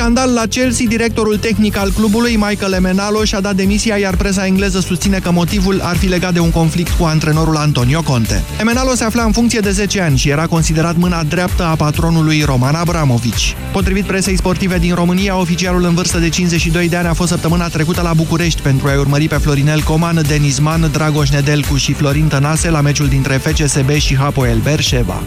Scandal la Chelsea, directorul tehnic al clubului, Michael Emenalo, și-a dat demisia, iar presa engleză susține că motivul ar fi legat de un conflict cu antrenorul Antonio Conte. Emenalo se afla în funcție de 10 ani și era considerat mâna dreaptă a patronului Roman Abramovici. Potrivit presei sportive din România, oficialul în vârstă de 52 de ani a fost săptămâna trecută la București pentru a-i urmări pe Florinel Coman, Denis Man, Dragoș Nedelcu și Florin Tănase la meciul dintre FCSB și Hapoel Berșeva.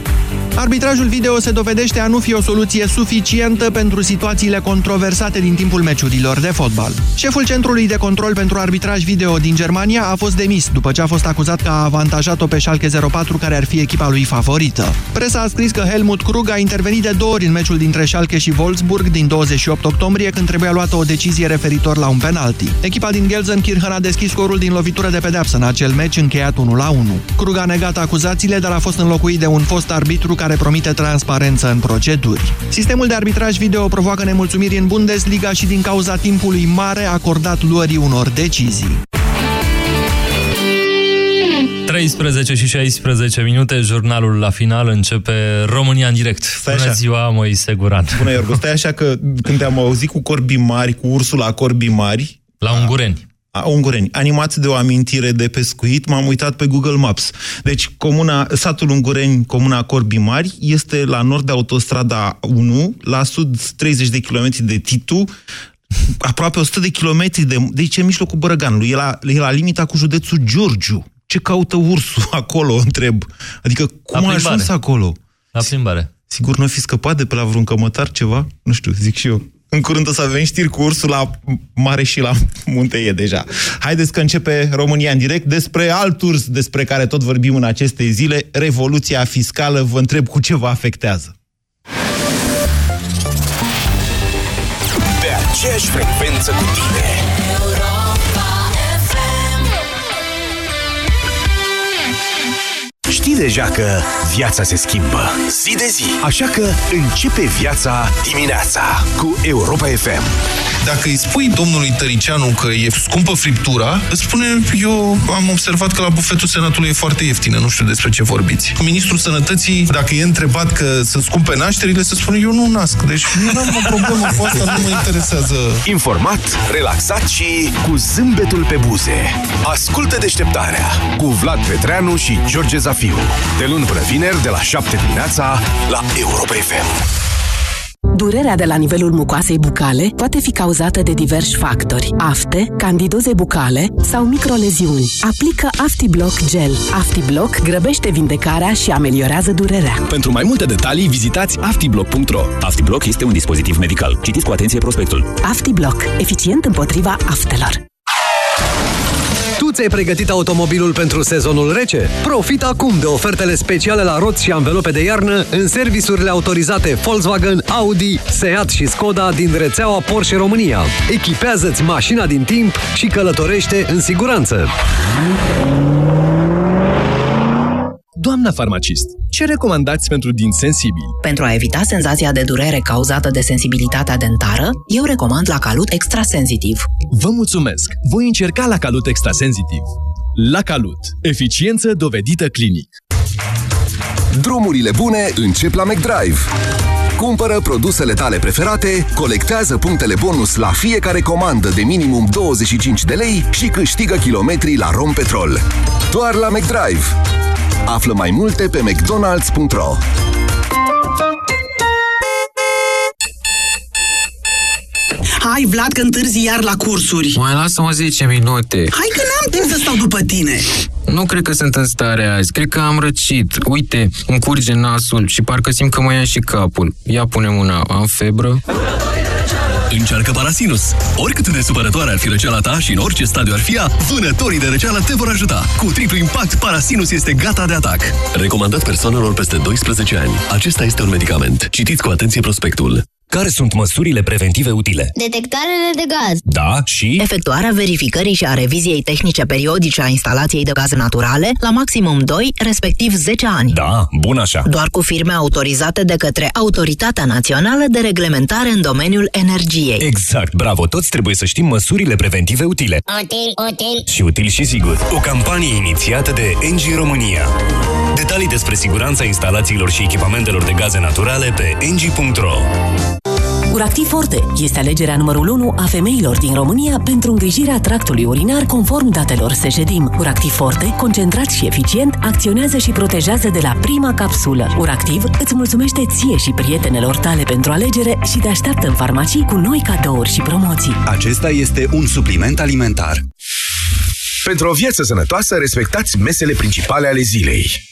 Arbitrajul video se dovedește a nu fi o soluție suficientă pentru situațiile controversate din timpul meciurilor de fotbal. Șeful Centrului de Control pentru Arbitraj Video din Germania a fost demis după ce a fost acuzat că a avantajat-o pe Schalke 04, care ar fi echipa lui favorită. Presa a scris că Helmut Krug a intervenit de două ori în meciul dintre Schalke și Wolfsburg din 28 octombrie, când trebuia luată o decizie referitor la un penalti. Echipa din Gelsenkirchen a deschis scorul din lovitură de pedeapsă în acel meci încheiat 1-1. Krug a negat acuzațiile, dar a fost înlocuit de un fost arbitru care promite transparență în proceduri. Sistemul de arbitraj video provoacă nemulțumiri în Bundesliga și din cauza timpului mare acordat luării unor decizii. 13 și 16 minute, jurnalul la final începe România în direct. Stai Bună așa. ziua, Moise Guran. Bună, Iorgu, stai așa că când te-am auzit cu corbii mari, cu ursul la corbii mari, La Ungureni. A, ungureni, animați de o amintire de pescuit, m-am uitat pe Google Maps. Deci, comuna, satul Ungureni, comuna Corbii Mari, este la nord de autostrada 1, la sud 30 de kilometri de Titu, aproape 100 de kilometri de... Deci, în mijlocul Bărăganului, e la, e la limita cu județul Giurgiu. Ce caută ursul acolo, întreb? Adică, cum a plimbare. ajuns acolo? La plimbare. Sigur nu fi scăpat de pe la vreun cămătar ceva? Nu știu, zic și eu. În curând o să avem știri cu ursul la mare și la munte e deja. Haideți că începe România în direct despre alt urs despre care tot vorbim în aceste zile, revoluția fiscală. Vă întreb cu ce vă afectează. Pe aceeași frecvență cu tine Știi deja că viața se schimbă zi de zi Așa că începe viața dimineața cu Europa FM Dacă îi spui domnului Tăricianu că e scumpă friptura, îți spune, eu am observat că la bufetul Senatului e foarte ieftină, nu știu despre ce vorbiți. Ministrul Sănătății, dacă e întrebat că sunt scumpe nașterile, să spune, eu nu nasc. Deci nu am o problemă cu asta, nu mă interesează. Informat, relaxat și cu zâmbetul pe buze Ascultă deșteptarea cu Vlad Petreanu și George Zafiu De luni până vineri, de la 7 dimineața, la Europa FM Durerea de la nivelul mucoasei bucale poate fi cauzată de diversi factori. Afte, candidoze bucale sau microleziuni. Aplică AftiBlock Gel. AftiBlock grăbește vindecarea și ameliorează durerea. Pentru mai multe detalii, vizitați aftiblock.ro. Aftiblock este un dispozitiv medical. Citiți cu atenție prospectul. AftiBlock. Eficient împotriva aftelor. Tu ți-ai pregătit automobilul pentru sezonul rece? Profit acum de ofertele speciale la roți și anvelope de iarnă în serviciurile autorizate Volkswagen, Audi, Seat și Skoda din rețeaua Porsche România. Echipează-ți mașina din timp și călătorește în siguranță. Doamna farmacist, ce recomandați pentru din sensibil? Pentru a evita senzația de durere cauzată de sensibilitatea dentară, eu recomand la Calut Extra Sensitiv. Vă mulțumesc! Voi încerca la Calut Extra Sensitiv. La Calut. Eficiență dovedită clinic. Drumurile bune încep la McDrive. Cumpără produsele tale preferate, colectează punctele bonus la fiecare comandă de minimum 25 de lei și câștigă kilometri la Rompetrol. Doar la McDrive. Află mai multe pe mcdonalds.ro Hai, Vlad, că întârzi iar la cursuri. Mai lasă-mă 10 minute. Hai că n-am timp să stau după tine. Nu cred că sunt în stare azi. Cred că am răcit. Uite, îmi curge nasul și parcă simt că mă ia și capul. Ia pune mâna. Am febră? Încearcă Parasinus. Oricât de supărătoare ar fi răceala ta și în orice stadiu ar fi ea, vânătorii de răceală te vor ajuta. Cu triplu impact, Parasinus este gata de atac. Recomandat persoanelor peste 12 ani. Acesta este un medicament. Citiți cu atenție prospectul. Care sunt măsurile preventive utile? Detectarele de gaz. Da, și... Efectuarea verificării și a reviziei tehnice periodice a instalației de gaze naturale la maximum 2, respectiv 10 ani. Da, bun așa. Doar cu firme autorizate de către Autoritatea Națională de Reglementare în domeniul energiei. Exact, bravo, toți trebuie să știm măsurile preventive utile. Util, util. Și util și sigur. O campanie inițiată de Engie România. Detalii despre siguranța instalațiilor și echipamentelor de gaze naturale pe engie.ro Uractiv Forte este alegerea numărul 1 a femeilor din România pentru îngrijirea tractului urinar conform datelor Sejedim. Uractiv Forte, concentrat și eficient, acționează și protejează de la prima capsulă. Uractiv îți mulțumește ție și prietenelor tale pentru alegere și te așteaptă în farmacii cu noi cadouri și promoții. Acesta este un supliment alimentar. Pentru o viață sănătoasă, respectați mesele principale ale zilei.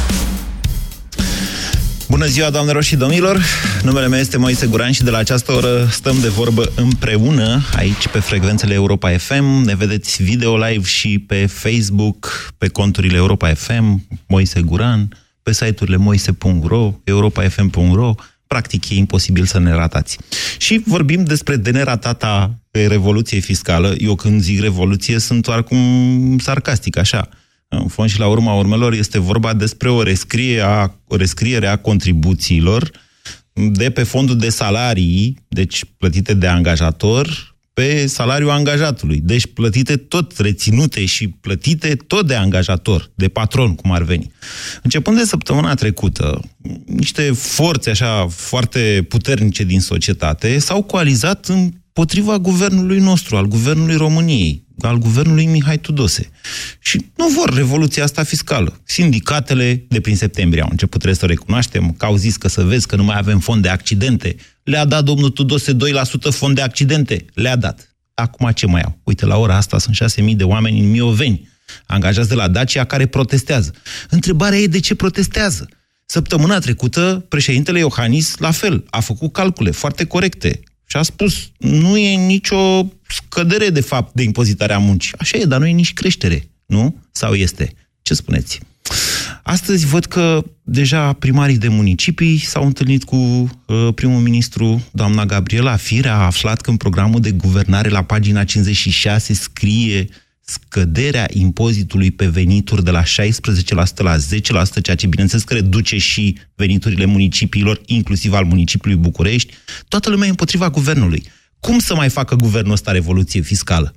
Bună ziua, doamnelor și domnilor! Numele meu este Moise Guran și de la această oră stăm de vorbă împreună aici pe frecvențele Europa FM. Ne vedeți video live și pe Facebook, pe conturile Europa FM, Moise Guran, pe site-urile moise.ro, europafm.ro, practic e imposibil să ne ratați. Și vorbim despre de neratata revoluție fiscală. Eu când zic revoluție sunt oarecum sarcastic, așa. În fond și la urma urmelor este vorba despre o rescriere a, o rescriere a contribuțiilor de pe fondul de salarii, deci plătite de angajator, pe salariul angajatului. Deci plătite tot, reținute și plătite tot de angajator, de patron, cum ar veni. Începând de săptămâna trecută, niște forțe așa foarte puternice din societate s-au coalizat împotriva guvernului nostru, al guvernului României, al guvernului Mihai Tudose. Și nu vor revoluția asta fiscală. Sindicatele de prin septembrie au început, trebuie să recunoaștem, că au zis că să vezi că nu mai avem fond de accidente. Le-a dat domnul Tudose 2% fond de accidente. Le-a dat. Acum ce mai au? Uite, la ora asta sunt 6.000 de oameni în Mioveni, angajați de la Dacia, care protestează. Întrebarea e de ce protestează. Săptămâna trecută, președintele Iohannis, la fel, a făcut calcule foarte corecte și a spus, nu e nicio scădere, de fapt, de impozitarea muncii. Așa e, dar nu e nici creștere, nu? Sau este? Ce spuneți? Astăzi văd că deja primarii de municipii s-au întâlnit cu uh, primul ministru, doamna Gabriela Firea, a aflat că în programul de guvernare la pagina 56 scrie scăderea impozitului pe venituri de la 16% la 10%, ceea ce bineînțeles că reduce și veniturile municipiilor, inclusiv al municipiului București, toată lumea e împotriva guvernului. Cum să mai facă guvernul ăsta revoluție fiscală?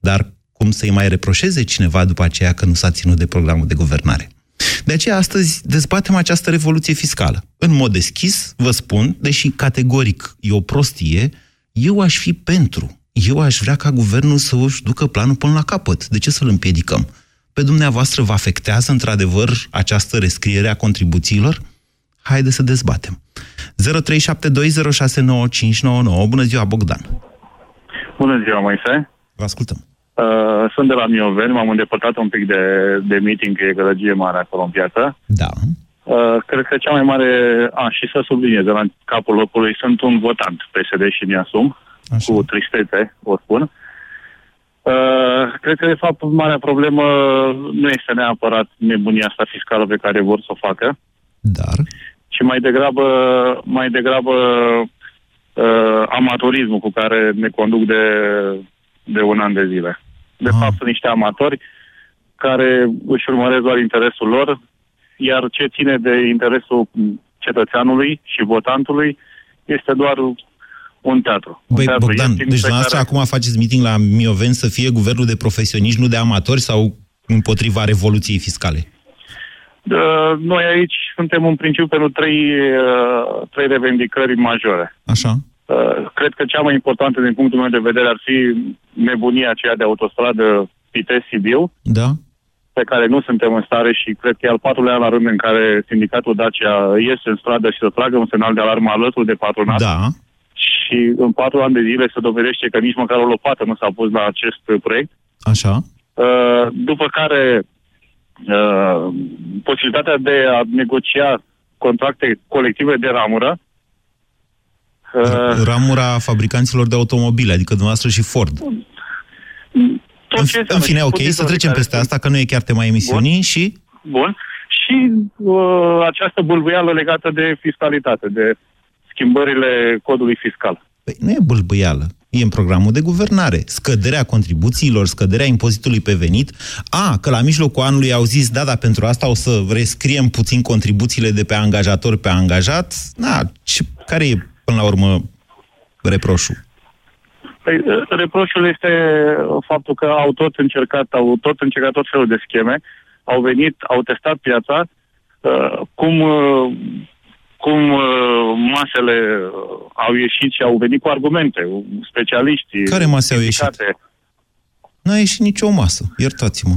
Dar cum să-i mai reproșeze cineva după aceea că nu s-a ținut de programul de guvernare? De aceea astăzi dezbatem această revoluție fiscală. În mod deschis, vă spun, deși categoric e o prostie, eu aș fi pentru eu aș vrea ca guvernul să își ducă planul până la capăt. De ce să-l împiedicăm? Pe dumneavoastră vă afectează într-adevăr această rescriere a contribuțiilor? Haide să dezbatem. 0372069599. Bună ziua, Bogdan! Bună ziua, Moise! Vă ascultăm. Uh, sunt de la Mioveni, m-am îndepărtat un pic de, de meeting, că e gălăgie mare acolo în piață. Da. Uh, cred că cea mai mare... A, și să subliniez, de la capul locului, sunt un votant PSD și mi-asum. Așa. cu tristețe, o spun. Uh, cred că, de fapt, marea problemă nu este neapărat nebunia asta fiscală pe care vor să o facă, dar ci mai degrabă, mai degrabă uh, amatorismul cu care ne conduc de, de un an de zile. De Aha. fapt, sunt niște amatori care își urmăresc doar interesul lor, iar ce ține de interesul cetățeanului și votantului este doar un teatru. Băi, un teatru Bogdan, deci dumneavoastră care... acum faceți meeting la Mioven să fie guvernul de profesioniști, nu de amatori sau împotriva revoluției fiscale? Uh, noi aici suntem în principiu pentru trei, uh, trei revendicări majore. Așa. Uh, cred că cea mai importantă din punctul meu de vedere ar fi nebunia aceea de autostradă Pitești-Sibiu. Da pe care nu suntem în stare și cred că e al patrulea an la rând în care sindicatul Dacia iese în stradă și să tragă un semnal de alarmă alături de patronat. Da și în patru ani de zile se dovedește că nici măcar o lopată nu s-a pus la acest proiect. Așa. Uh, după care uh, posibilitatea de a negocia contracte colective de ramură. Uh, Ramura fabricanților de automobile, adică dumneavoastră și Ford. Tot ce în fine, ok, să trecem peste asta, că nu e chiar tema emisiunii Bun. și... Bun. Și uh, această bâlbâială legată de fiscalitate, de schimbările codului fiscal. Păi nu e bâlbâială. E în programul de guvernare. Scăderea contribuțiilor, scăderea impozitului pe venit. A, că la mijlocul anului au zis, da, dar pentru asta o să rescriem puțin contribuțiile de pe angajator pe angajat. Na, ce, care e, până la urmă, reproșul? Păi, reproșul este faptul că au tot încercat, au tot încercat tot felul de scheme, au venit, au testat piața, uh, cum, uh, cum uh, masele uh, au ieșit și au venit cu argumente, specialiștii. Care mase au ieșit? sindicate. N-a ieșit nicio masă, iertați-mă.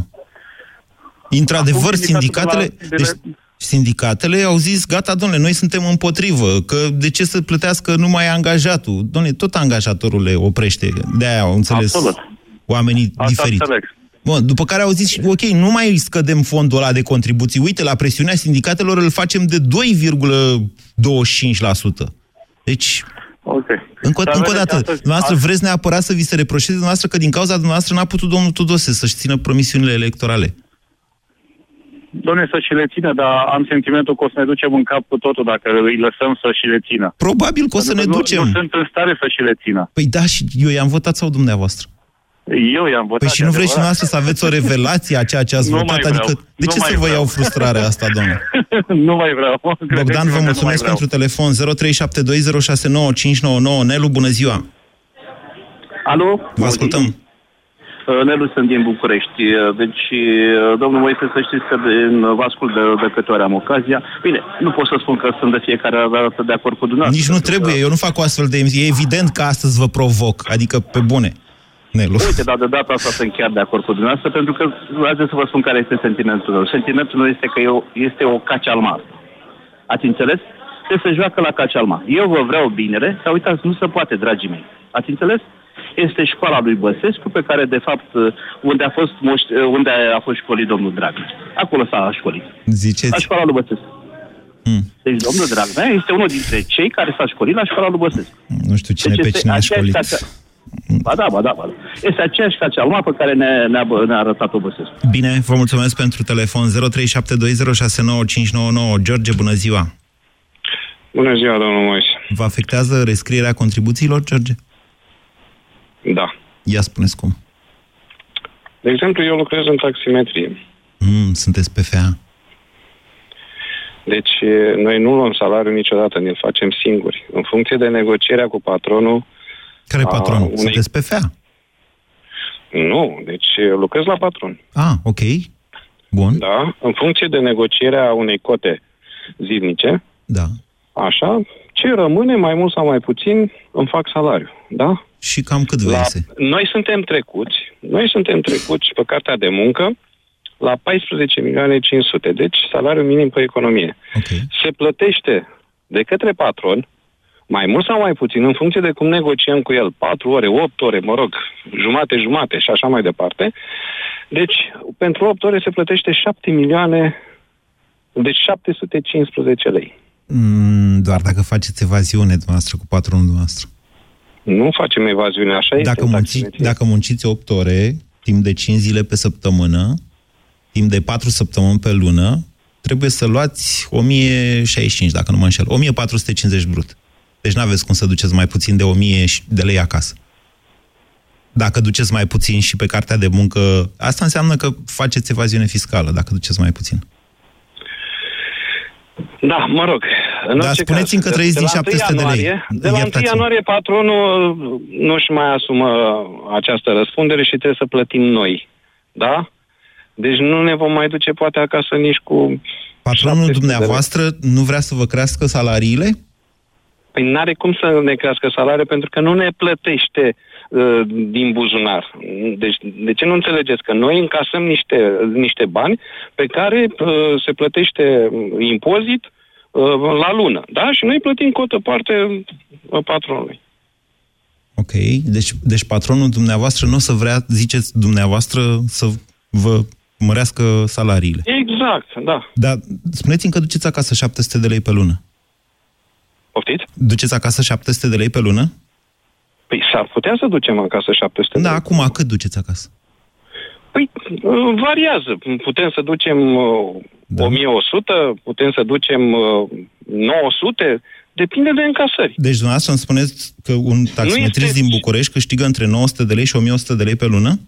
Într-adevăr, Acum sindicatul sindicatele, de la- de deci, la- sindicatele au zis, gata, domnule, noi suntem împotrivă, că de ce să plătească numai angajatul? Domnule, tot angajatorul le oprește. De-aia au înțeles Absolut. oamenii Asta diferit. înțeleg. Bun, după care au zis, și, ok, nu mai scădem fondul ăla de contribuții. Uite, la presiunea sindicatelor îl facem de 2,25%. Deci, Ok. încă, Dar încă o vedeți, dată, astăzi- dumneavoastră vreți neapărat să vi se reproșeze dumneavoastră că din cauza dumneavoastră n-a putut domnul Tudose să-și țină promisiunile electorale. Doamne, să și le țină, dar am sentimentul că o să ne ducem în cap cu totul dacă îi lăsăm să și le țină. Probabil că o să ne Pentru că ducem. Nu, nu sunt în stare să și le țină. Păi da, și eu i-am votat sau dumneavoastră? Eu i-am votat. Păi și nu e vreți și adevărat. dumneavoastră să aveți o revelație a ceea ce ați Nu votat? mai vreau. Adică, de Nu ce mai să vă vreau. iau frustrarea asta, domnule? nu mai vreau. Bogdan, Credeți-mă vă că nu mulțumesc mai vreau. pentru telefon. 0372069599. Nelu, bună ziua! Alo? Vă ascultăm. Uh, Nelu sunt din București. Uh, Deci, uh, domnul Moise, să știți că de, vă ascult de, de câte ori am ocazia. Bine, nu pot să spun că sunt de fiecare dată de acord cu dumneavoastră. Nici nu trebuie, eu nu fac o astfel de emisie. E evident că astăzi vă provoc, adică pe bune. Nelu. Uite, dar de data asta sunt chiar de acord cu dumneavoastră, pentru că vreau să vă spun care este sentimentul meu. Sentimentul meu este că eu, este o cacealma. Ați înțeles? Se se joacă la cacealma. Eu vă vreau binere, dar uitați, nu se poate, dragii mei. Ați înțeles? Este școala lui Băsescu, pe care, de fapt, unde a fost, moș- unde a fost școlit domnul Dragnea. Acolo s-a școlit. La Ziceți? școala lui Băsescu. Hmm. Deci domnul Dragnea este unul dintre cei care s-a școlit la școala lui Băsescu. Nu știu cine Deci pe este cine a aceeași școlit. cacea- Ba da, ba da, ba da. Este aceeași cacealma pe care ne, ne-a, ne-a arătat-o Băsescu. Bine, vă mulțumesc pentru telefon. 0372069599. George, bună ziua! Bună ziua, domnul Moise. Vă afectează rescrierea contribuțiilor, George? Da. Ia spuneți cum. De exemplu, eu lucrez în taximetrie. Mm, sunteți PFA. Deci, e, noi nu luăm salariu niciodată, ne-l facem singuri. În funcție de negocierea cu patronul... Care a patronul? unei- Sunteți PFA? Nu, deci e, lucrez la patron. Ah, ok. Bun. Da? În funcție de negocierea unei cote zilnice, Da. așa, ce rămâne, mai mult sau mai puțin, îmi fac salariu. Da? Și cam cât vă La, iese? noi suntem trecuți, noi suntem trecuți pe cartea de muncă la 14 milioane 500, deci salariul minim pe economie. Okay. Se plătește de către patron, mai mult sau mai puțin, în funcție de cum negociem cu el, 4 ore, 8 ore, mă rog, jumate, jumate și așa mai departe. Deci, pentru 8 ore se plătește 7 milioane, deci 715 lei. Mm, doar dacă faceți evaziune dumneavoastră cu patronul dumneavoastră. Nu facem evaziune, așa Dacă, este. munci, dacă munciți 8 ore, timp de 5 zile pe săptămână, timp de 4 săptămâni pe lună, trebuie să luați 1065, dacă nu mă înșel, 1450 brut. Deci nu aveți cum să duceți mai puțin de 1000 și- de lei acasă. Dacă duceți mai puțin și pe cartea de muncă, asta înseamnă că faceți evaziune fiscală, dacă duceți mai puțin. Da, mă rog. În Dar orice spuneți-mi caz, că trăiți de din la 700 de 1 lei. Ianuarie, de la 1 Iertați-mă. ianuarie patronul nu-și mai asumă această răspundere și trebuie să plătim noi. Da? Deci nu ne vom mai duce poate acasă nici cu... Patronul dumneavoastră nu vrea să vă crească salariile? Păi n-are cum să ne crească salariul pentru că nu ne plătește uh, din buzunar. Deci, de ce nu înțelegeți? Că noi încasăm niște, niște bani pe care uh, se plătește impozit uh, la lună. Da? Și noi plătim cotă parte uh, patronului. Ok, deci, deci patronul dumneavoastră nu o să vrea, ziceți dumneavoastră, să vă mărească salariile. Exact, da. Dar spuneți-mi că duceți acasă 700 de lei pe lună. Poftiți? Duceți acasă 700 de lei pe lună? Păi s-ar putea să ducem acasă 700 de Da, lei. acum cât duceți acasă? Păi uh, variază. Putem să ducem uh, da. 1100, putem să ducem uh, 900, Depinde de încasări. Deci dumneavoastră îmi spuneți că un taximetrist este- din București câștigă între 900 de lei și 1100 de lei pe lună?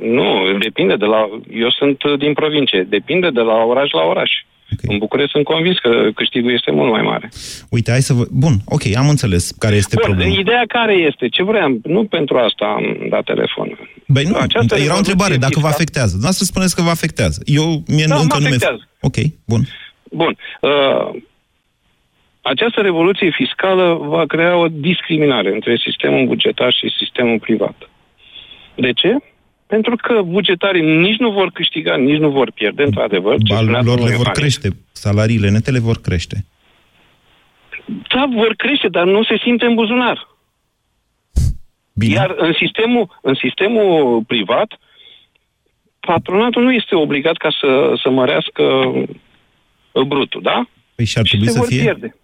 Nu, depinde de la... Eu sunt uh, din provincie. Depinde de la oraș la oraș. Okay. În București sunt convins că câștigul este mult mai mare. Uite, hai să vă... Bun, ok, am înțeles care este Bun, problema. ideea care este? Ce vreau? Nu pentru asta am dat telefon. Băi, nu, Această era o întrebare, dacă vă revoluție afectează. Dumneavoastră spuneți că vă afectează. Eu, mie Da, nu, mă încă nu mi afectează. Ok, bun. Bun. Uh, această revoluție fiscală va crea o discriminare între sistemul bugetar și sistemul privat. De ce? Pentru că bugetarii nici nu vor câștiga, nici nu vor pierde, într-adevăr. ce Ba, spunea lor domnul le vor Iohannis. crește, salariile netele vor crește. Da, vor crește, dar nu se simte în buzunar. Bine. Iar în sistemul, în sistemul privat, patronatul nu este obligat ca să, să mărească uh, brutul, da? Păi și ar Și trebui se să vor fie? pierde.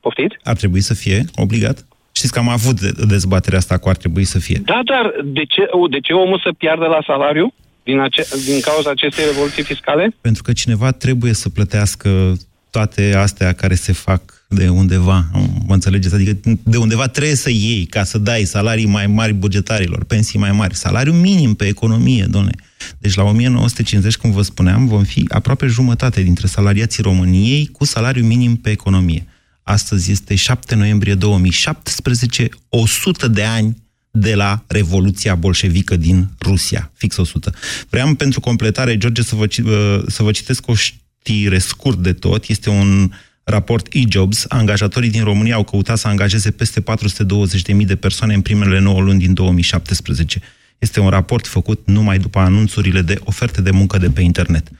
Poftiți? Ar trebui să fie obligat? Știți că am avut de- dezbaterea asta cu ar trebui să fie. Da, dar de ce, de ce omul să piardă la salariu din, ace- din cauza acestei revoluții fiscale? Pentru că cineva trebuie să plătească toate astea care se fac de undeva, mă înțelegeți? Adică de undeva trebuie să iei ca să dai salarii mai mari bugetarilor, pensii mai mari, salariu minim pe economie, domnule. Deci la 1950, cum vă spuneam, vom fi aproape jumătate dintre salariații României cu salariu minim pe economie. Astăzi este 7 noiembrie 2017, 100 de ani de la Revoluția Bolșevică din Rusia, fix 100. Vreau pentru completare, George, să vă, ci- vă- să vă citesc o știre scurt de tot. Este un raport e-jobs. Angajatorii din România au căutat să angajeze peste 420.000 de persoane în primele 9 luni din 2017. Este un raport făcut numai după anunțurile de oferte de muncă de pe internet. 0372069599.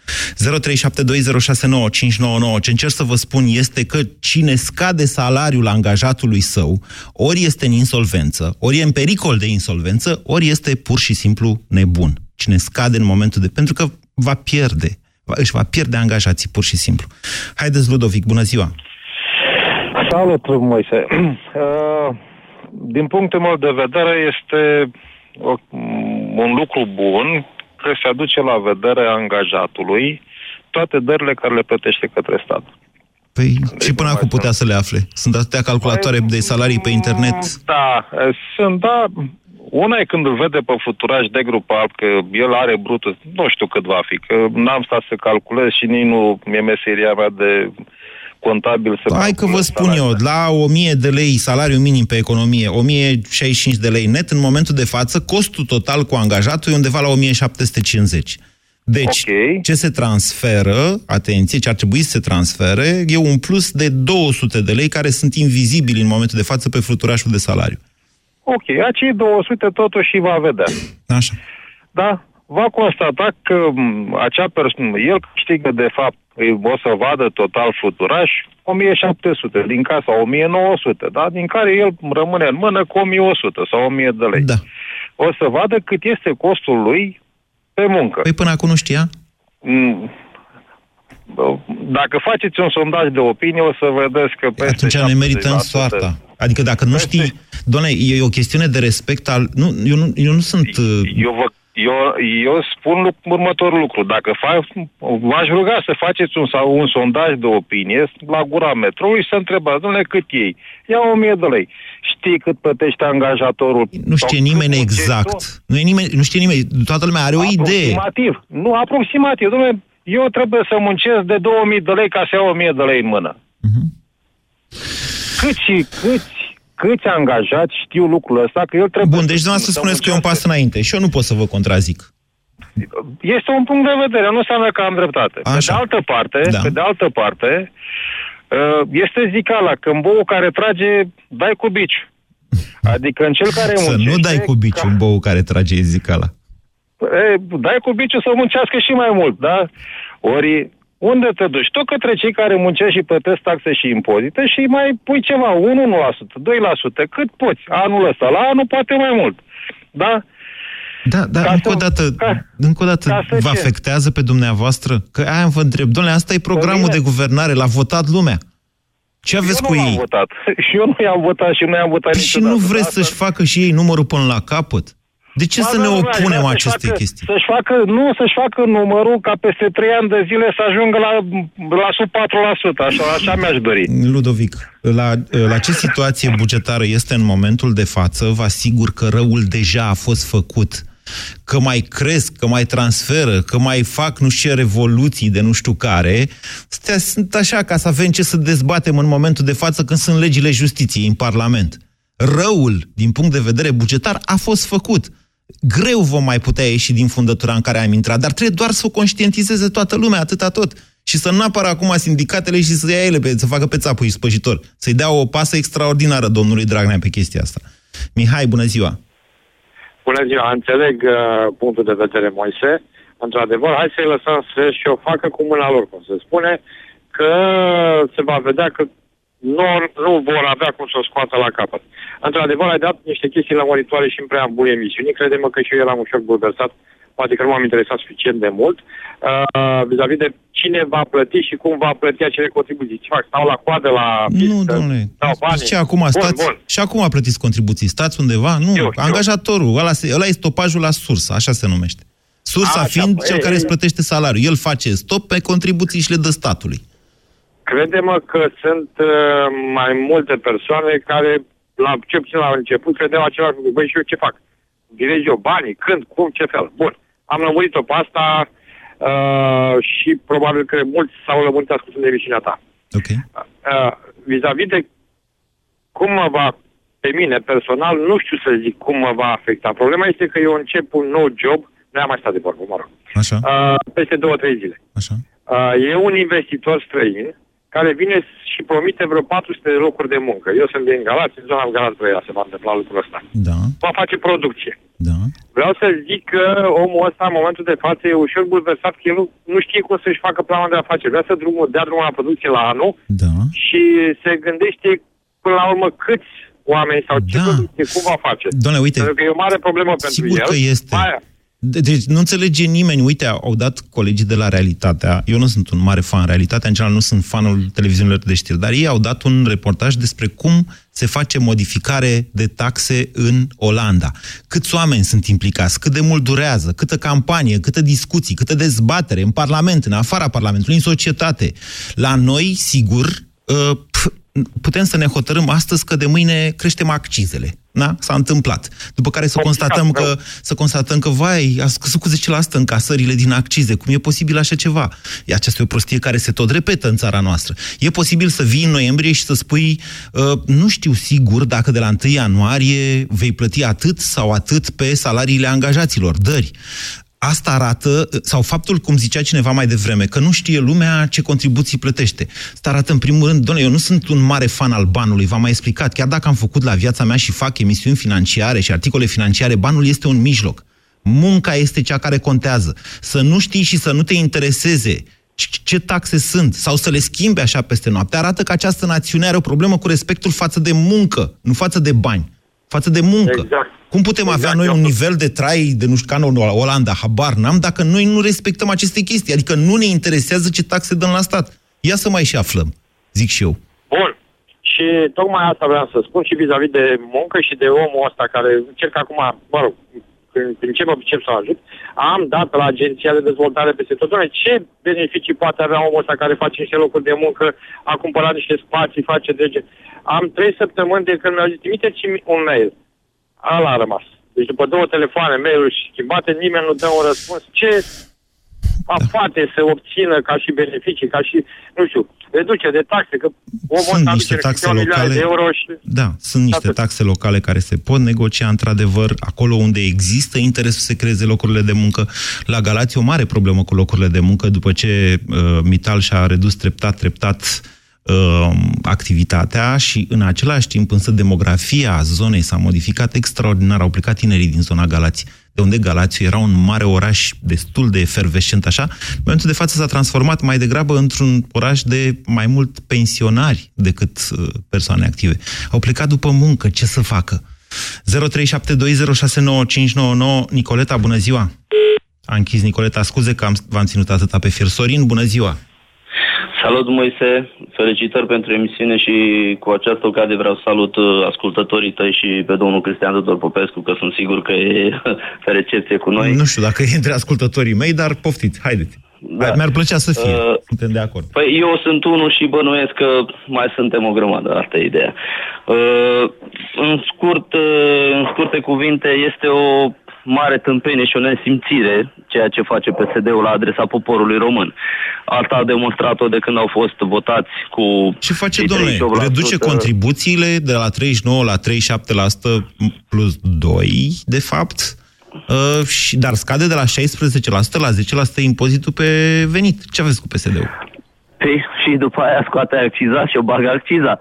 Ce încerc să vă spun este că cine scade salariul angajatul său, ori este în insolvență, ori e în pericol de insolvență, ori este pur și simplu nebun. Cine scade în momentul de... Pentru că va pierde. Va- Își va pierde angajații, pur și simplu. Haideți, Ludovic, bună ziua! Salut, Moise. Uh, Din punctul meu de vedere, este o, un lucru bun că se aduce la vedere angajatului toate dările care le plătește către stat. Păi și până acum putea să le afle. Sunt atâtea calculatoare de salarii pe internet. Da, uh, sunt, da, una e când îl vede pe futuraș de grup alb, că el are brutul, nu știu cât va fi, că n-am stat să calculez și nici nu e meseria mea de contabil să Hai că vă spun eu, la 1000 de lei salariu minim pe economie, 1065 de lei net, în momentul de față, costul total cu angajatul e undeva la 1750. Deci, okay. ce se transferă, atenție, ce ar trebui să se transfere, e un plus de 200 de lei care sunt invizibili în momentul de față pe fluturașul de salariu. Ok, acei 200 totuși va vedea. Așa. Da? Va constata că m, acea persoană, el câștigă de fapt, îi- o să vadă total fluturaș 1700, din casa 1900, da? din care el rămâne în mână cu 1100 sau 1000 de lei. Da. O să vadă cât este costul lui pe muncă. Păi până acum nu știa? Mm, bă, Dacă faceți un sondaj de opinie, o să vedeți că peste Atunci ne merităm 70% soarta. Adică dacă nu știi... Doamne, e o chestiune de respect al... Nu, eu, nu, eu nu sunt... uh, Eu, vă, eu, eu spun lu- următorul lucru. Dacă fac, v-aș ruga să faceți un, sau un sondaj de opinie la gura metroului și să întrebați, domnule, cât iei? Ia 1000 de lei. Știi cât plătește angajatorul? Nu știe nimeni exact. Nu, e nimeni, nu știe nimeni. Toată lumea are o idee. Aproximativ. Nu, aproximativ. Domnule, eu trebuie să muncesc de 2000 de lei ca să iau 1000 de lei în mână. Mhm. Câți, câți, câți angajați știu lucrul ăsta? Că el trebuie Bun, deci dumneavoastră spuneți că e un pas înainte și eu nu pot să vă contrazic. este un punct de vedere, nu înseamnă că am dreptate. Pe de altă parte, Da. pe de altă parte, uh, este zicala, că în bou care trage, dai cu biciu. Adică în cel care Să muncește... nu dai cu biciu în bou care trage zicala. E, dai cu biciu să muncească și mai mult, da? Ori, unde te duci? Tu către cei care muncesc și plătesc taxe și impozite și mai pui ceva, 1%, 2%, cât poți anul ăsta, la anul poate mai mult. Da? Da, dar încă o dată, încă o dată vă ce? afectează pe dumneavoastră? Că aia vă întreb. Domnule, asta e programul mine- de guvernare, l-a votat lumea. Ce aveți eu cu nu ei? am votat. Și eu nu i-am votat și nu i-am votat Păi și niciodată. nu da? vreți să-și facă și ei numărul până la capăt? De ce Ba să da, ne da, opunem da, să-și acestei facă, chestii? Să-și facă, nu, să-și facă numărul ca peste 3 ani de zile să ajungă la, la sub 4%, așa, așa mi-aș dori. Ludovic, la, la ce situație bugetară este în momentul de față, vă asigur că răul deja a fost făcut. Că mai cresc, că mai transferă, că mai fac nu știu ce revoluții de nu știu care, astea sunt așa ca să avem ce să dezbatem în momentul de față când sunt legile justiției în Parlament. Răul, din punct de vedere bugetar, a fost făcut. Greu vom mai putea ieși din fundătura în care am intrat, dar trebuie doar să o conștientizeze toată lumea, atâta tot. Și să nu apară acum sindicatele și să ia ele, pe, să facă pe țapul spăjitor. Să-i dea o pasă extraordinară domnului Dragnea pe chestia asta. Mihai, bună ziua! Bună ziua, înțeleg uh, punctul de vedere, Moise. Într-adevăr, hai să-i lăsăm să și o facă cu mâna lor, cum se spune, că se va vedea că nu, nu vor avea cum să o scoată la capăt. Într-adevăr, ai dat niște chestii lămuritoare și în preambul emisiunii. Crede-mă că și eu eram ușor bulversat, poate că nu m-am interesat suficient de mult, uh, vis-a-vis de cine va plăti și cum va plăti acele contribuții. Ce fac? Stau la coadă la pistă? Nu, domnule. Dau banii? Ce, acum stați? Bun, bun. Și acum plătiți contribuții. Stați undeva? Nu, Eu, angajatorul. Ăla, se- ăla e stopajul la sursă, așa se numește. Sursa Așa, fiind păi, cel care e- îți plătește salariul. El face stop pe contribuții și le dă statului. Crede-mă că sunt uh, mai multe persoane care, la ce puțin la început, credeau același lucru. Băi, și eu ce fac? Direz eu banii? Când? Cum? Ce fel? Bun. Am lămurit-o pe asta uh, și probabil că mulți s-au lămurit ascultând emisiunea ta. Ok. Uh, vis-a-vis de cum mă va, pe mine personal, nu știu să zic cum mă va afecta. Problema este că eu încep un nou job, nu am mai stat de vorbă, mă rog, Așa. uh, peste două, trei zile. Așa. Uh, e un investitor străin care vine și promite vreo 400 de locuri de muncă. Eu sunt din Galați, în zona Galați Brăila se va întâmpla lucrul ăsta. Da. Va face producție. Da. Vreau să zic că omul ăsta, în momentul de față, e ușor bulversat că el nu, nu știe cum să-și facă planul de afaceri. Vrea să drumul, dea drumul la producție la anul da. și se gândește până la urmă câți oameni sau ce da. producție, cum va face. Doamne, uite, Pentru că e o mare problemă pentru Sigur el. că este. Aia. De- Deci nu înțelege nimeni. Uite, au dat colegii de la Realitatea. Eu nu sunt un mare fan Realitatea, în general nu sunt fanul televiziunilor de știri, dar ei au dat un reportaj despre cum se face modificare de taxe în Olanda. Câți oameni sunt implicați, cât de mult durează, câtă campanie, câtă discuții, câtă dezbatere în Parlament, în afara Parlamentului, în societate. La noi, sigur, uh, pf, putem să ne hotărâm astăzi că de mâine creștem accizele. Da? S-a întâmplat. După care să constatăm că, să constatăm că, vai, a scăzut cu 10% încasările din accize. Cum e posibil așa ceva? E aceasta e o prostie care se tot repetă în țara noastră. E posibil să vii în noiembrie și să spui, uh, nu știu sigur dacă de la 1 ianuarie vei plăti atât sau atât pe salariile angajaților, dări. Asta arată, sau faptul, cum zicea cineva mai devreme, că nu știe lumea ce contribuții plătește. Asta arată, în primul rând, doamne, eu nu sunt un mare fan al banului, v-am mai explicat, chiar dacă am făcut la viața mea și fac emisiuni financiare și articole financiare, banul este un mijloc. Munca este cea care contează. Să nu știi și să nu te intereseze ce taxe sunt, sau să le schimbe așa peste noapte, arată că această națiune are o problemă cu respectul față de muncă, nu față de bani, față de muncă. Exact. Cum putem exact. avea noi un nivel de trai de nu știu, ca în Olanda, habar n-am, dacă noi nu respectăm aceste chestii? Adică nu ne interesează ce taxe dăm la stat. Ia să mai și aflăm, zic și eu. Bun. Și tocmai asta vreau să spun și vis-a-vis de muncă și de omul ăsta care încerc acum, mă rog, prin- prin ce mă pricep să ajut, am dat la Agenția de Dezvoltare peste tot. Doamne, ce beneficii poate avea omul ăsta care face niște locuri de muncă, a cumpărat niște spații, face dege. Am trei săptămâni de când mi-au zis, trimiteți-mi un mail. Ala a rămas. Deci după două telefoane, mail-uri schimbate, nimeni nu dă un răspuns. Ce poate să obțină ca și beneficii, ca și, nu știu, reducere de taxe, că omul Sunt ăsta niște aduce taxe câteva milioane locale. de euro și... Da, sunt niște taxe locale care se pot negocia într-adevăr acolo unde există interesul să se creeze locurile de muncă. La Galați e o mare problemă cu locurile de muncă după ce uh, Mital și-a redus treptat, treptat uh, activitatea și în același timp însă demografia zonei s-a modificat extraordinar. Au plecat tinerii din zona Galați, de unde Galațiu era un mare oraș destul de efervescent așa. În momentul de față s-a transformat mai degrabă într-un oraș de mai mult pensionari decât uh, persoane active. Au plecat după muncă, ce să facă? 0372069599 Nicoleta, bună ziua! A închis Nicoleta, scuze că am, v-am ținut atâta pe fir. Sorin, bună ziua! Salut, Moise! Felicitări pentru emisiune și cu această ocazie vreau să salut uh, ascultătorii tăi și pe domnul Cristian Tudor Popescu, că sunt sigur că e pe recepție cu noi. Nu știu dacă e între ascultătorii mei, dar poftiți, haideți. Da. Mi-ar plăcea să fie, Uh, suntem de acord. Păi eu sunt unul și bănuiesc că mai suntem o grămadă, asta e ideea. Uh, în, scurt, uh, în scurte cuvinte, este o mare tâmpenie și o nesimțire ceea ce face PSD-ul la adresa poporului român. Asta a demonstrat-o de când au fost votați cu Ce face, cei domnule? 38%. Reduce contribuțiile de la 39 la 37% plus 2, de fapt, uh, și, dar scade de la 16% la 10% impozitul pe venit. Ce aveți cu PSD-ul? Păi, și după aia scoate acciza și o bagă acciza.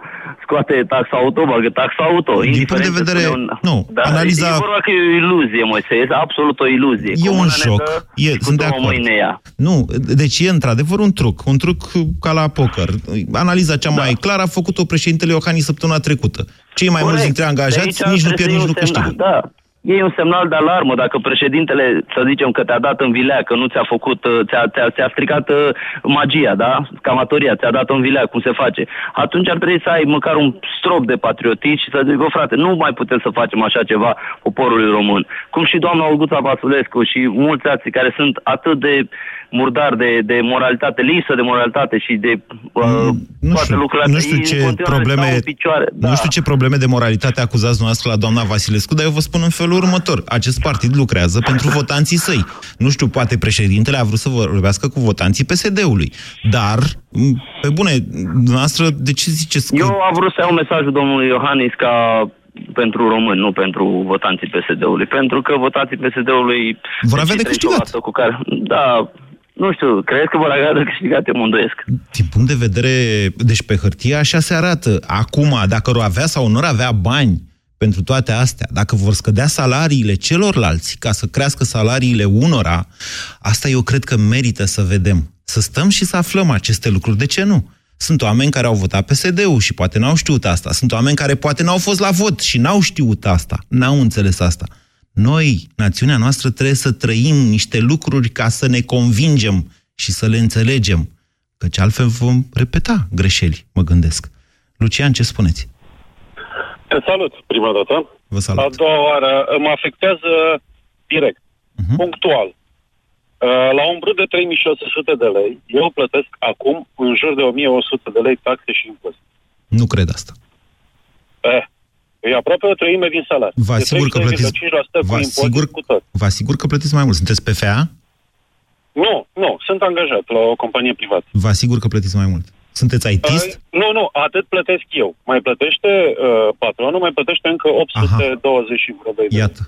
Scoate taxa auto, bagă taxa auto. Din punct de vedere... Nu, da, analiza... E vorba că e o iluzie, Moise, este absolut o iluzie. E un Comuna ne joc. dă E, și cu sunt de două acord. mâini ea. Nu, deci e într-adevăr un truc. Un truc ca la poker. Analiza cea mai clară a făcut-o președintele Iohannis săptămâna trecută. Cei mai mulți dintre angajați De aici nici nu pierd, trebuie nici nu un semnal, câștigă. Da. E un semnal de alarmă dacă președintele, să zicem că te-a dat în vilea, că nu ți-a făcut, uh, ți-a, ți-a, ți-a stricat uh, magia, da? Camatoria, ți-a dat în vilea, cum se face. Atunci ar trebui să ai măcar un strop de patriotism și să zic, "Bă, frate, nu mai putem să facem așa ceva poporului român. Cum și doamna Olguța Vasulescu și mulți alții care sunt atât de murdari de, de moralitate, lisă de moralitate și de uh, Nu toate știu, lucrurile nu astea, știu ei în ce continuare probleme, stau în picioare. Da. nu știu ce probleme de moralitate acuzați noastră la doamna Vasilescu, dar eu vă spun în felul următor. Acest partid lucrează pentru votanții săi. Nu știu, poate președintele a vrut să vorbească cu votanții PSD-ului. Dar, m, pe bune, noastră, de ce ziceți că... Eu am vrut să iau mesajul domnului Iohannis ca pentru români, nu pentru votanții PSD-ului. Pentru că votanții PSD-ului... Vor avea de cei 38% câștigat. Cu care, da, nu știu, cred că vor avea de câștigat, eu mă îndoiesc. Din punct de vedere, deci pe hârtie așa se arată. Acum, dacă vor avea sau nu vor avea bani pentru toate astea, dacă vor scădea salariile celorlalți ca să crească salariile unora, asta eu cred că merită să vedem. Să stăm și să aflăm aceste lucruri. De ce nu? Sunt oameni care au votat PSD-ul și poate n-au știut asta. Sunt oameni care poate n-au fost la vot și n-au știut asta. N-au înțeles asta. Noi, națiunea noastră, trebuie să trăim niște lucruri ca să ne convingem și să le înțelegem. Căci altfel vom repeta greșeli, mă gândesc. Lucian, ce spuneți? Te salut, prima dată. Vă salut. A doua oară mă afectează direct, Mhm. punctual. Uh, La un brut de 3600 de lei, eu plătesc acum în jur de 1100 de lei taxe și impozite. Nu cred asta. Eh, e aproape o treime din salariu. Vă De asigur că plătiți, 13,5% cu vă impozit asigur, cu tot. vă asigur că plătiți mai mult. Sunteți PFA? Nu, nu, sunt angajat la o companie privată. Vă asigur că plătiți mai mult. Sunteți ITist? Uh, nu, nu, atât plătesc eu. Mai plătește uh, patronul, mai plătește încă 820 și vreo de lei. Iată.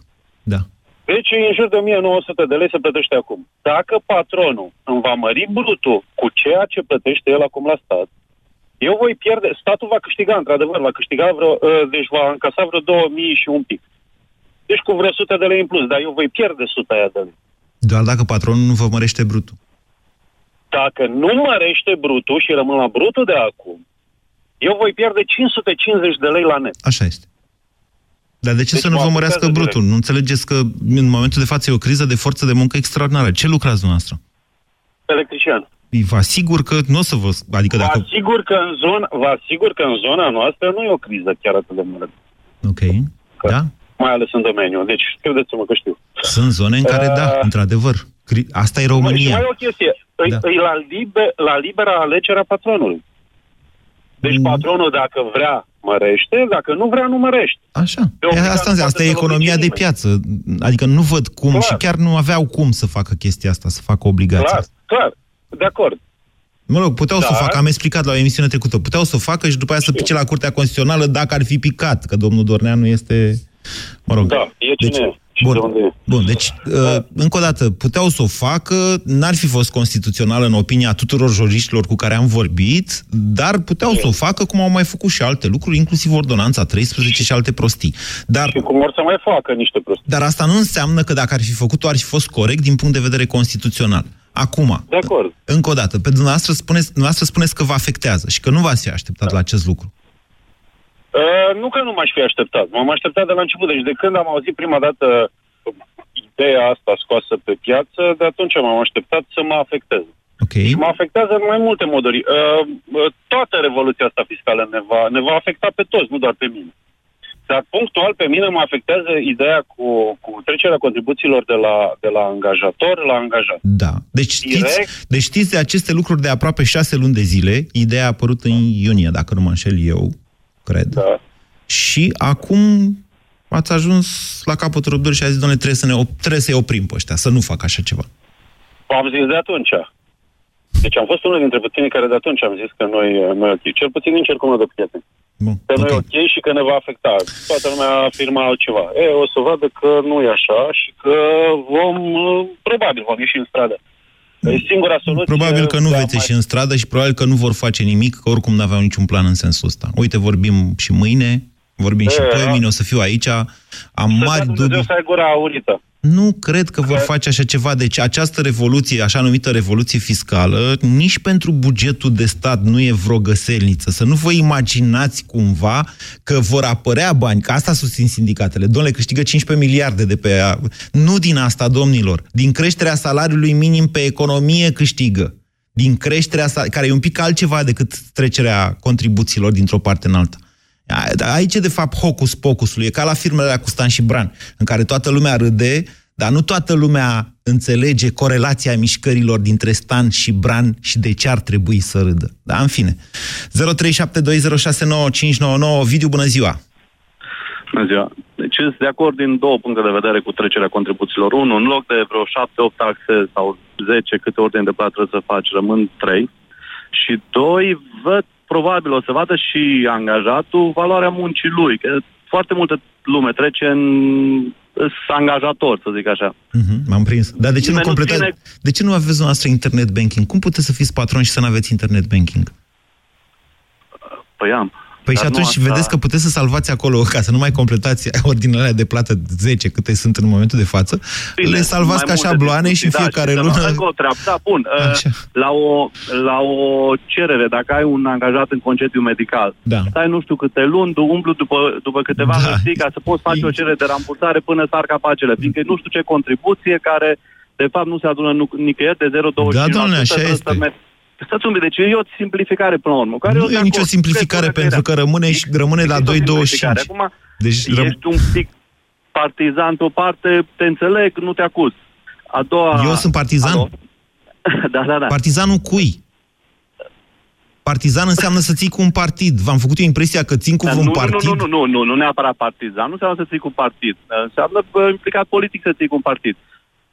Da. Deci în jur de 1900 de lei se plătește acum. Dacă patronul îmi va mări brutul cu ceea ce plătește el acum la stat, eu voi pierde, statul va câștiga, într-adevăr, va câștiga vreo, uh, deci va încasa vreo 2000 și un pic. Deci cu vreo 100 de lei în plus, dar eu voi pierde 100 aia de lei. Doar dacă patronul nu vă mărește brutul. Dacă nu mărește brutul și rămân la brutul de acum, eu voi pierde 550 de lei la net. Așa este. Dar de ce Deci să nu mă vă afectează mărească brutul? Nu înțelegeți că în momentul de față e o criză de forță de muncă extraordinară. Ce lucrați dumneavoastră? Electrician. Vă asigur că nu o să vă... Adică Vă dacă... asigur că în zona, vă asigur că în zona noastră nu e o criză chiar atât de mare. Ok. Da? Mai ales în domeniu. Deci, credeți-mă că știu. Sunt zone în care, Uh, da, într-adevăr. Cri- Asta e Mai, și România. mai e o chestie. Da. Da. E, e la, liber, la libera alegere a patronului. Deci Mm. patronul, dacă vrea, mărește, dacă nu vrea, nu mărește. Așa. Pe E, obligat asta, înseamnă, asta e poate să economia de oblige piață. Adică nu văd cum Clar. și chiar nu aveau cum să facă chestia asta, să facă obligația. Clar, asta. clar. De acord. Mă rog, puteau să o Da. facă, am explicat la o emisiune trecută, puteau să o facă și după aia să pice la Curtea Constituțională dacă ar fi picat, că domnul Dorneanu este... Mă rog. Da, e cine Deci, e și bun. de unde e. Bun, deci, uh, încă o dată, puteau să o facă, n-ar fi fost constituțională în opinia tuturor juriștilor cu care am vorbit, dar puteau să o facă cum au mai făcut și alte lucruri, inclusiv ordonanța 13 și alte prostii. Dar, Și cum or să mai facă niște prostii. dar asta nu înseamnă că dacă ar fi făcut-o, ar fi fost corect din punct de vedere constituțional. Acum, De acord. încă o dată, pe dumneavoastră spuneți, dumneavoastră spuneți că vă afectează și că nu v-ați fi așteptat la acest lucru. Uh, nu că nu m-aș fi așteptat. M-am așteptat de la început. Deci de când am auzit prima dată ideea asta scoasă pe piață, de atunci m-am așteptat să mă afecteze. Okay. Și mă afectează în mai multe moduri. Uh, uh, toată revoluția asta fiscală ne va, ne va afecta pe toți, nu doar pe mine. Dar punctual pe mine mă afectează ideea cu, cu trecerea contribuțiilor de la, de la angajator la angajat. Da. Deci știți, deci știți de aceste lucruri de aproape șase luni de zile. Ideea a apărut în iunie, dacă nu mă înșel eu, cred. Da. Și acum ați ajuns la capătul răbdării și a zis, doamne, trebuie, să ne op- trebuie să-i oprim pe ăștia, să nu facă așa ceva. Am zis de atunci. Deci am fost unul dintre puținii care de atunci am zis că noi, noi ok. Cel puțin din cercul meu de prieteni. Bun, Că nu e ok și că ne va afecta. Toată lumea afirma altceva. E, o să vadă că nu e așa și că vom, uh, probabil vom ieși în stradă. E singura soluție... Probabil că nu de a veți mai- ieși în stradă și probabil că nu vor face nimic, că oricum nu aveau niciun plan în sensul ăsta. Uite, vorbim și mâine, vorbim și E, pe mâine, o să fiu aici, am Să mari dea Dumnezeu dubii. să ai gura aurită. Nu cred că vor face așa ceva. Deci această revoluție, așa numită revoluție fiscală, nici pentru bugetul de stat nu e vreo găselniță. Să nu vă imaginați cumva că vor apărea bani, că asta susțin sindicatele. Domnule, câștigă 15 miliarde de pe ea. Nu din asta, domnilor. Din creșterea salariului minim pe economie câștigă. Din creșterea, sa- care e un pic altceva decât trecerea contribuțiilor dintr-o parte în alta. A- Aici e de fapt hocus pocusul, e ca la firmele alea cu Stan și Bran, în care toată lumea râde, dar nu toată lumea înțelege corelația mișcărilor dintre Stan și Bran și de ce ar trebui să râdă. Da, în fine. 0372069599 Vidiu, bună ziua! Bună ziua. Deci sunt de acord din două puncte de vedere cu trecerea contribuțiilor. Unu, în loc de vreo 7-8 taxe sau 10 câte ordine de plată trebuie să faci, rămân 3. Și doi, văd, probabil o să vadă și angajatul valoarea muncii lui. Că foarte multă lume trece în îs angajator, să zic așa. Mhm, M-am prins. Dar de ce nu Nimeni nu completați? ține- De ce nu aveți noastră internet banking? Cum puteți să fiți patron și să nu aveți internet banking? Păi am. Păi Dar și nu atunci asta- vedeți că puteți să salvați acolo, ca să nu mai completați ordinele de plată 10, câte sunt în momentul de față, Bine, le salvați mai ca multe șabloane și discuții, fiecare da, și lună... să- încă o treabă. Da, bun. Așa. Uh, La o, la o cerere, dacă ai un angajat în concediu medical, Da. stai nu știu câte luni, tu umblu după, după câteva Da. hârtii ca să poți face o cerere de rambursare până sar capacele, fiindcă nu știu ce contribuție care de fapt nu se adună nu, nicăieri de 0,25%. Da, doamne, așa trebuie este. Să mergi. Stați un pic, deci e o simplificare până la urmă. Care eu Nu de e nicio acord. simplificare, Cred pentru că rămâne, și, rămâne la Există o 2,25. simplificare. Acum, Deci, răm- ești un pic partizan pe o parte, te înțeleg, nu te acuz. A doua... Eu sunt partizan? Alo? da, da, da. Partizanul cui? Partizan înseamnă să ții cu un partid. V-am făcut eu impresia că țin cu Dar un nu, partid? Nu, nu, nu, nu, nu neapărat partizan. Nu înseamnă să ții cu un partid. Înseamnă bă, implicat politic să ții cu un partid.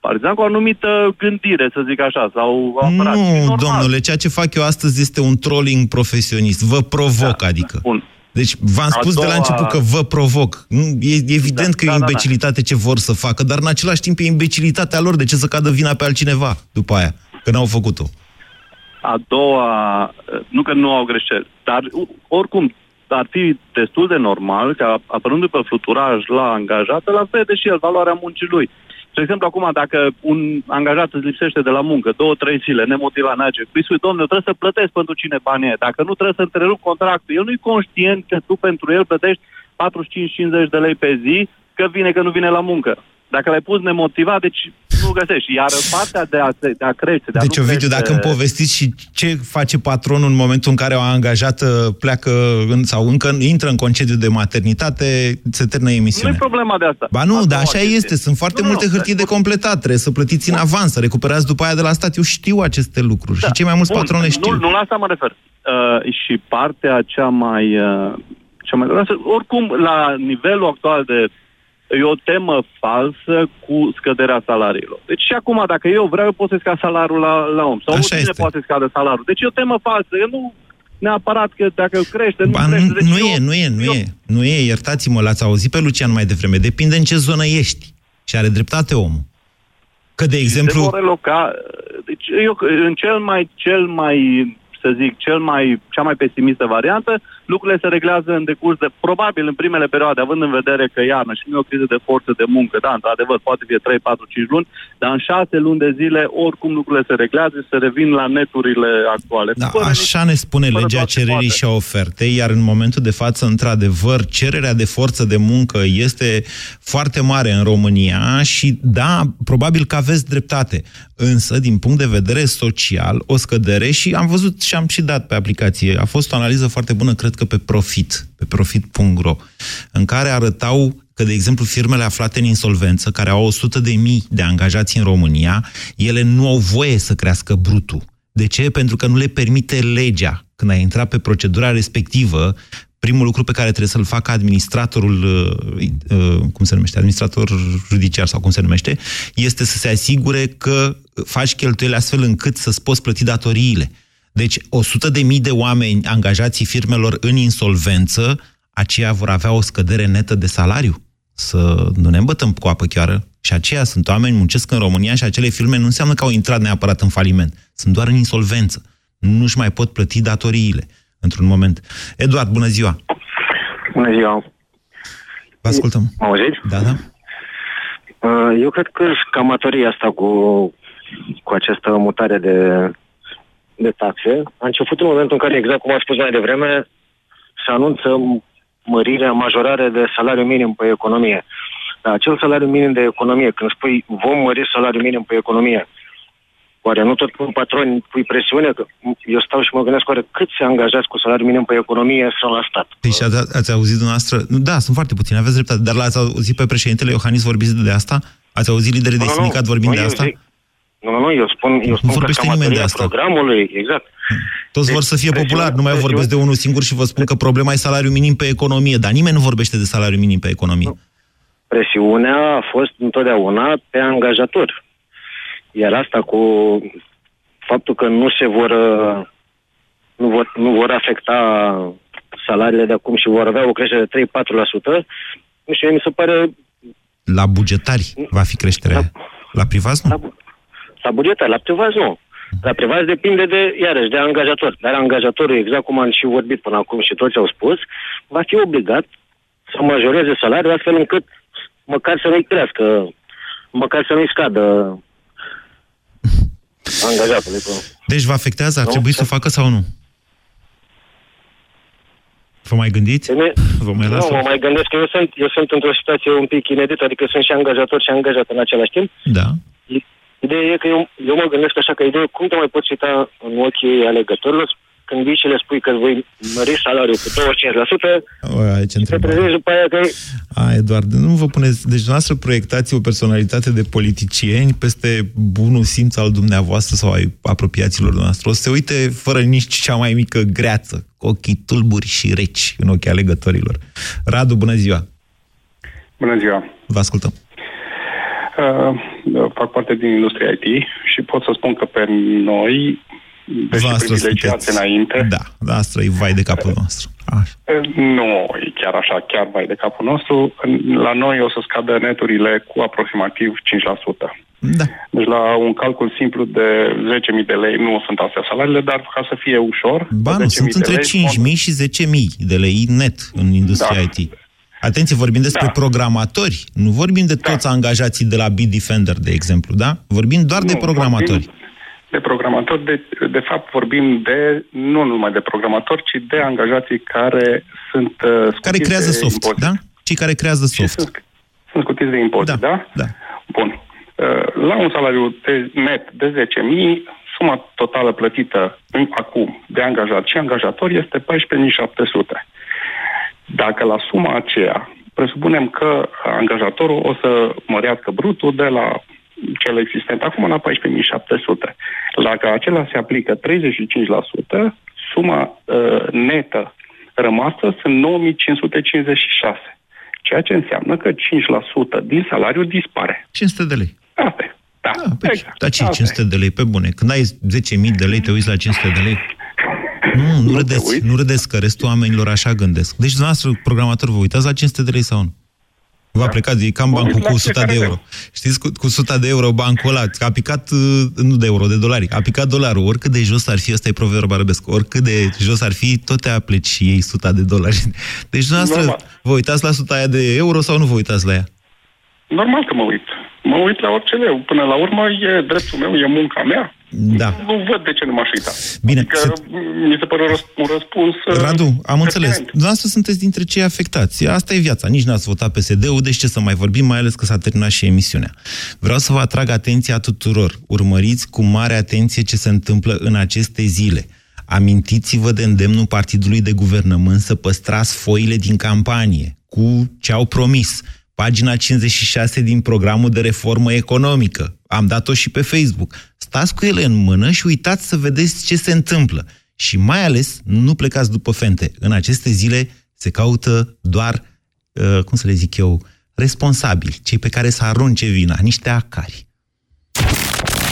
Partizan cu o anumită gândire, să zic așa, sau apărat. E Nu, normal. domnule, ceea ce fac eu astăzi este un trolling profesionist. Vă provoc, da, adică. Bun. Deci v-am A spus de la doua- început că vă provoc. Nu, E, e evident Da, că e da, da, da. imbecilitate ce vor să facă, dar în același timp e imbecilitatea lor. De ce să cadă vina pe altcineva după aia? Că n-au făcut-o. A doua, nu că nu au greșeli, dar oricum ar fi destul de normal ca apărându pe fluturaj la angajat, la vede și el valoarea muncii lui. De exemplu, acum, dacă un angajat îți lipsește de la muncă două, trei zile, nemotivat, n-ace, îi spui, domnule, trebuie să plătesc pentru cine bani e. Dacă nu, trebuie să întrerup contractul. El nu-i conștient că tu pentru el plătești 45-50 de lei pe zi, că vine, că nu vine la muncă. Dacă l-ai pus nemotivat, deci nu găsești. Iar partea de a, de a crește, de a Deci, nu Ovidiu, crește- dacă îmi povestiți și ce face patronul în momentul în care o angajată pleacă în, sau încă intră în concediu de maternitate, se termină Nu emisiunea. e problema de asta. Ba nu, A dar doua așa chestie. este. Sunt foarte Nu, nu, multe nu, hârtii de completat. Trebuie să plătiți în avans, să recuperați după aia de la stat. Eu știu aceste lucruri și cei mai mulți Da. Bun, patroni le știu. Nu, nu la asta mă refer. Uh, și partea cea mai... Uh, cea mai groasă, oricum, la nivelul actual de e o temă falsă cu scăderea salariilor. Deci și acum, dacă eu vreau, eu pot să scad salariul la, la om. Sau Așa oricine este. poate să scadă salariul. Deci e o temă falsă. Eu nu neapărat că dacă crește, nu Ba, crește. nu, Deci nu eu, e, nu e, nu e. Nu e, iertați-mă, l-ați auzit pe Lucian mai devreme. Depinde în ce zonă ești. Și are dreptate omul. Că, de Se exemplu... vor reloca. Deci eu, în cel mai, cel mai, să zic, cel mai, cea mai pesimistă variantă, lucrurile se reglează în decurs de, probabil în primele perioade, având în vedere că iarnă și nu e o criză de forță de muncă, da, într-adevăr, poate fi 3, 4, 5 luni, dar în 6 luni de zile, oricum lucrurile se reglează și se revin la neturile actuale. Da, așa ne spune legea cererii și a ofertei, iar în momentul de față, într-adevăr, cererea de forță de muncă este foarte mare în România și da, probabil că aveți dreptate. Însă, din punct de vedere social, o scădere și am văzut și am și dat pe aplicație. A fost o analiză foarte bună, cred că pe Profit, pe profit.ro, în care arătau că, de exemplu, firmele aflate în insolvență, care au 100 de mii de angajați în România, ele nu au voie să crească brutul. De ce? Pentru că nu le permite legea. Când ai intrat pe procedura respectivă, primul lucru pe care trebuie să-l facă administratorul, uh, uh, cum se numește, administrator judiciar sau cum se numește, este să se asigure că faci cheltuieli astfel încât să-ți poți plăti datoriile. Deci 100 de mii de oameni angajații firmelor în insolvență, aceia vor avea o scădere netă de salariu. Să nu ne îmbătăm cu apă chiară. Și aceia sunt oameni, muncesc în România și acele firme nu înseamnă că au intrat neapărat în faliment. Sunt doar în insolvență. Nu-și mai pot plăti datoriile într-un moment. Eduard, bună ziua! Bună ziua! Vă ascultăm. Mă auziți? Da, da. Uh, Eu cred că scamatoria asta cu, cu această mutare de, de taxe a început în momentul în care, exact cum am spus mai devreme, se anunță mărirea, majorare de salariu minim pe economie. Dar acel salariu minim de economie, când spui vom mări salariul minim pe economie, Oare nu tot un patron pui presiune? Că eu stau și mă gândesc oare cât se angajați cu salariul minim pe economie sau la stat? Păi și ați, ați auzit dumneavoastră? Da, sunt foarte puțini, aveți dreptate, dar l-ați auzit pe președintele Iohannis vorbiți de asta? Ați auzit liderii de Nu, nu, sindicat vorbind nu, de eu asta? zic- Nu, nu, nu, eu spun, eu spun că vorbește nimeni de scamatoria asta. programului, exact. Toți vor să fie populari, nu mai vorbesc de unul singur și vă spun că problema e salariul minim pe economie, dar nimeni nu vorbește de salariul minim pe economie. Presiunea a fost întotdeauna pe angajator. Iar asta cu faptul că nu se vor, uh, nu vor, nu vor afecta salariile de acum și vor avea o creștere de 3-4%, nu știu, mi se pare La bugetari va fi creșterea. La privați nu? la bugetar, la privați nu. La privați depinde de, iarăși, de angajator. Dar angajatorul, exact cum am și vorbit până acum și toți au spus, va fi obligat să majoreze salariul astfel încât măcar să nu-i crească, măcar să nu-i scadă angajatul. Deci vă afectează? Ar Nu, trebui să o facă sau nu? Vă mai gândiți? Vă mai nu, lasă? mă mai gândesc că eu sunt, eu sunt într-o situație un pic inedită, adică sunt și angajator și angajat în același timp. Da. Ideea e că eu, eu mă gândesc așa că ideea e cum te mai poți uita în ochii alegătorilor când vii și le spui că îți voi mări salariul cu 25%, O, aici te întrebare. trezești după aia că e- A, Eduard, nu vă puneți... Deci dumneavoastră proiectați o personalitate de politicieni peste bunul simț al dumneavoastră sau ai apropiaților dumneavoastră. O să se uite fără nici cea mai mică greață, cu ochii tulburi și reci în ochii alegătorilor. Radu, bună ziua! Bună ziua! Vă ascultăm. Uh, fac parte din industria IT și pot să spun că pe noi, deși Voastră privilegiați sunteți- înainte, Da, da, asta e vai de capul nostru. Așa. uh, nu e chiar așa, chiar vai de capul nostru. La noi o să scadă neturile cu aproximativ 5%. Da. Deci la un calcul simplu de 10.000 de lei, nu sunt astea salariile, dar ca să fie ușor... Ba nu, 10.000 sunt de între lei, 5.000 și 10.000 de lei net în industria Da. IT. Atenție, vorbim despre Da. programatori, nu vorbim de toți angajații de la Bitdefender, de exemplu, da? Vorbim doar de Nu, programatori. vorbim De programatori, de, de fapt vorbim de, nu numai de programatori, ci de angajații care sunt uh, scutiți Care creează de soft, impozit. da? Cei care creează soft. Sunt, sunt scutiți de impozit, da? Da. Bun. Uh, La un salariu de net de 10.000, suma totală plătită în, acum de angajat și angajator este 14.700. Dacă la suma aceea presupunem că angajatorul o să mărească brutul de la cel existent acum la 14.700. Dacă acela se aplică 35%, suma uh, netă rămasă sunt 9.556. Ceea ce înseamnă că 5% din salariu dispare. 500 de lei. Asta e. Da, Da, păi, exact. dar ce Asta 500 de lei? Pe bune. Când ai 10.000 de lei, te uiți la 500 de lei? Nu, nu, râdeți, nu râdeți că restul oamenilor așa gândesc. Deci, dumneavoastră, programator, vă uitați la 500 de lei sau nu? Va pleca, e cam Mă bancul uit la cu 100 de fiecare euro. Știți, cu, cu 100 de euro bancul ăla, a picat, uh, nu de euro, de dolari, a picat dolarul. Oricât de jos ar fi, ăsta e proverb arabesc, oricât de jos ar fi, tot te apleci și ei 100 de dolari. Deci, dumneavoastră, Normal. vă uitați la 100 aia de euro sau nu vă uitați la ea? Normal că mă uit. Mă uit la orice leu. Până la urmă e dreptul meu, e munca mea. Da. Nu văd de ce nu m-aș uita. Bine, Adică se- mi se pare un răsp- un răspuns... uh, Radu, am înțeles. pertinent. Dumneavoastră sunteți dintre cei afectați. Asta e viața. Nici n-ați votat PSD-ul, deci ce să mai vorbim, mai ales că s-a terminat și emisiunea. Vreau să vă atrag atenția tuturor. Urmăriți cu mare atenție ce se întâmplă în aceste zile. Amintiți-vă de îndemnul Partidului de Guvernământ să păstrați foile din campanie cu ce au promis. Pagina 56 din programul de reformă economică. Am dat-o și pe Facebook. Stați cu ele în mână și uitați să vedeți ce se întâmplă. Și mai ales, nu plecați după fente. În aceste zile se caută doar, uh, cum să le zic eu, responsabili, cei pe care să arunce vina, niște acari.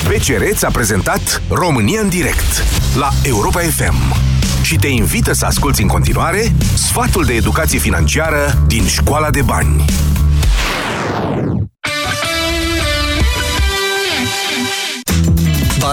BCR ți-a prezentat România în direct la Europa FM și te invită să asculti în continuare sfatul de educație financiară din Școala de Bani.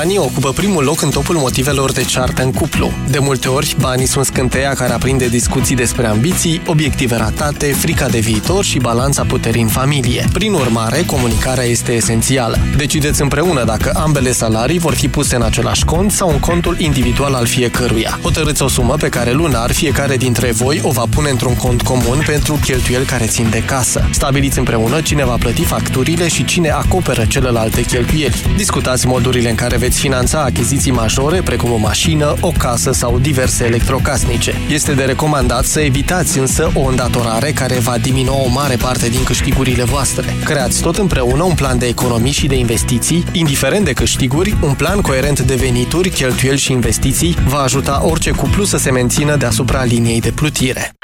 Banii ocupă primul loc în topul motivelor de ceartă în cuplu. De multe ori, banii sunt scânteia care aprinde discuții despre ambiții, obiective ratate, frica de viitor și balanța puterii în familie. Prin urmare, comunicarea este esențială. Decideți împreună dacă ambele salarii vor fi puse în același cont sau în contul individual al fiecăruia. Hotărâți o sumă pe care lunar fiecare dintre voi o va pune într-un cont comun pentru cheltuieli care țin de casă. Stabiliți împreună cine va plăti facturile și cine acoperă celelalte cheltuieli. Discutați modurile în care veți finanța achiziții majore, precum o mașină, o casă sau diverse electrocasnice. Este de recomandat să evitați însă o îndatorare care va diminua o mare parte din câștigurile voastre. Creați tot împreună un plan de economii și de investiții, indiferent de câștiguri, un plan coerent de venituri, cheltuieli și investiții va ajuta orice cuplu să se mențină deasupra liniei de plutire.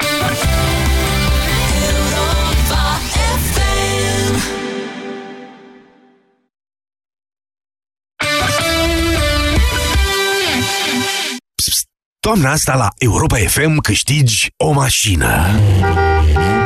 Toamna asta la Europa FM câștigi o mașină.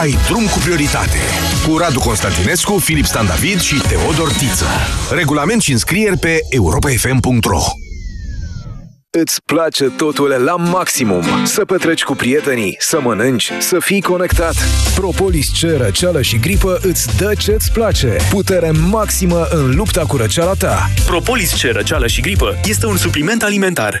Ai drum cu prioritate. Cu Radu Constantinescu, Filip Stan David și Teodor Tiță. Regulament și înscrieri pe europafm.ro Îți place totul la maximum. Să petreci cu prietenii, să mănânci, să fii conectat. Propolis C, răceală și gripă îți dă ce-ți place. Putere maximă în lupta cu răceala ta. Propolis C, răceală și gripă este un supliment alimentar.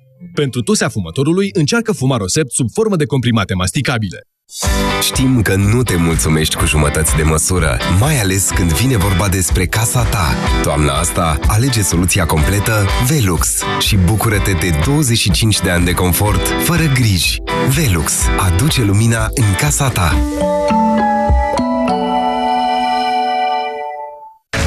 Pentru tusea fumătorului, încearcă Fumarosept sub formă de comprimate masticabile. Știm că nu te mulțumești cu jumătăți de măsură, mai ales când vine vorba despre casa ta. Toamna asta, alege soluția completă Velux și bucură-te de 25 de ani de confort, fără griji. Velux aduce lumina în casa ta.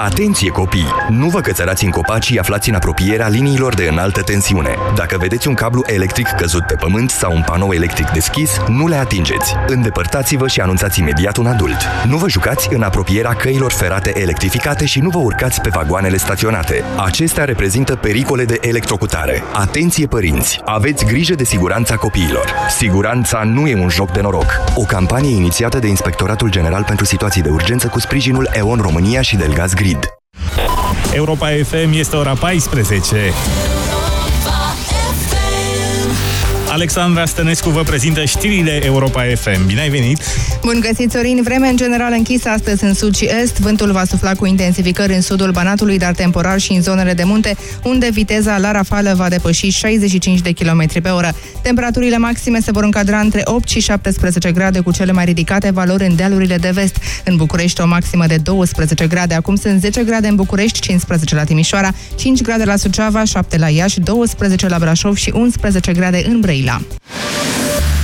Atenție copii! Nu vă cățărați în copaci și aflați în apropierea liniilor de înaltă tensiune. Dacă vedeți un cablu electric căzut pe pământ sau un panou electric deschis, nu le atingeți. Îndepărtați-vă și anunțați imediat un adult. Nu vă jucați în apropierea căilor ferate electrificate și nu vă urcați pe vagoanele staționate. Acestea reprezintă pericole de electrocutare. Atenție părinți! Aveți grijă de siguranța copiilor. Siguranța nu e un joc de noroc. O campanie inițiată de Inspectoratul General pentru Situații de Urgență cu sprijinul EON România și Delgaz Grid. Europa FM este ora 14. Alexandra Stănescu vă prezintă știrile Europa FM. Bine ai venit! Bun găsit, Sorin! Vreme în general închisă astăzi în sud și est. Vântul va sufla cu intensificări în sudul Banatului, dar temporar și în zonele de munte, unde viteza la rafală va depăși 65 de km pe oră. Temperaturile maxime se vor încadra între 8 și 17 grade, cu cele mai ridicate valori în dealurile de vest. În București, o maximă de 12 grade. Acum sunt 10 grade în București, 15 la Timișoara, 5 grade la Suceava, 7 la Iași, 12 la Brașov și 11 grade în Brăila. Villa.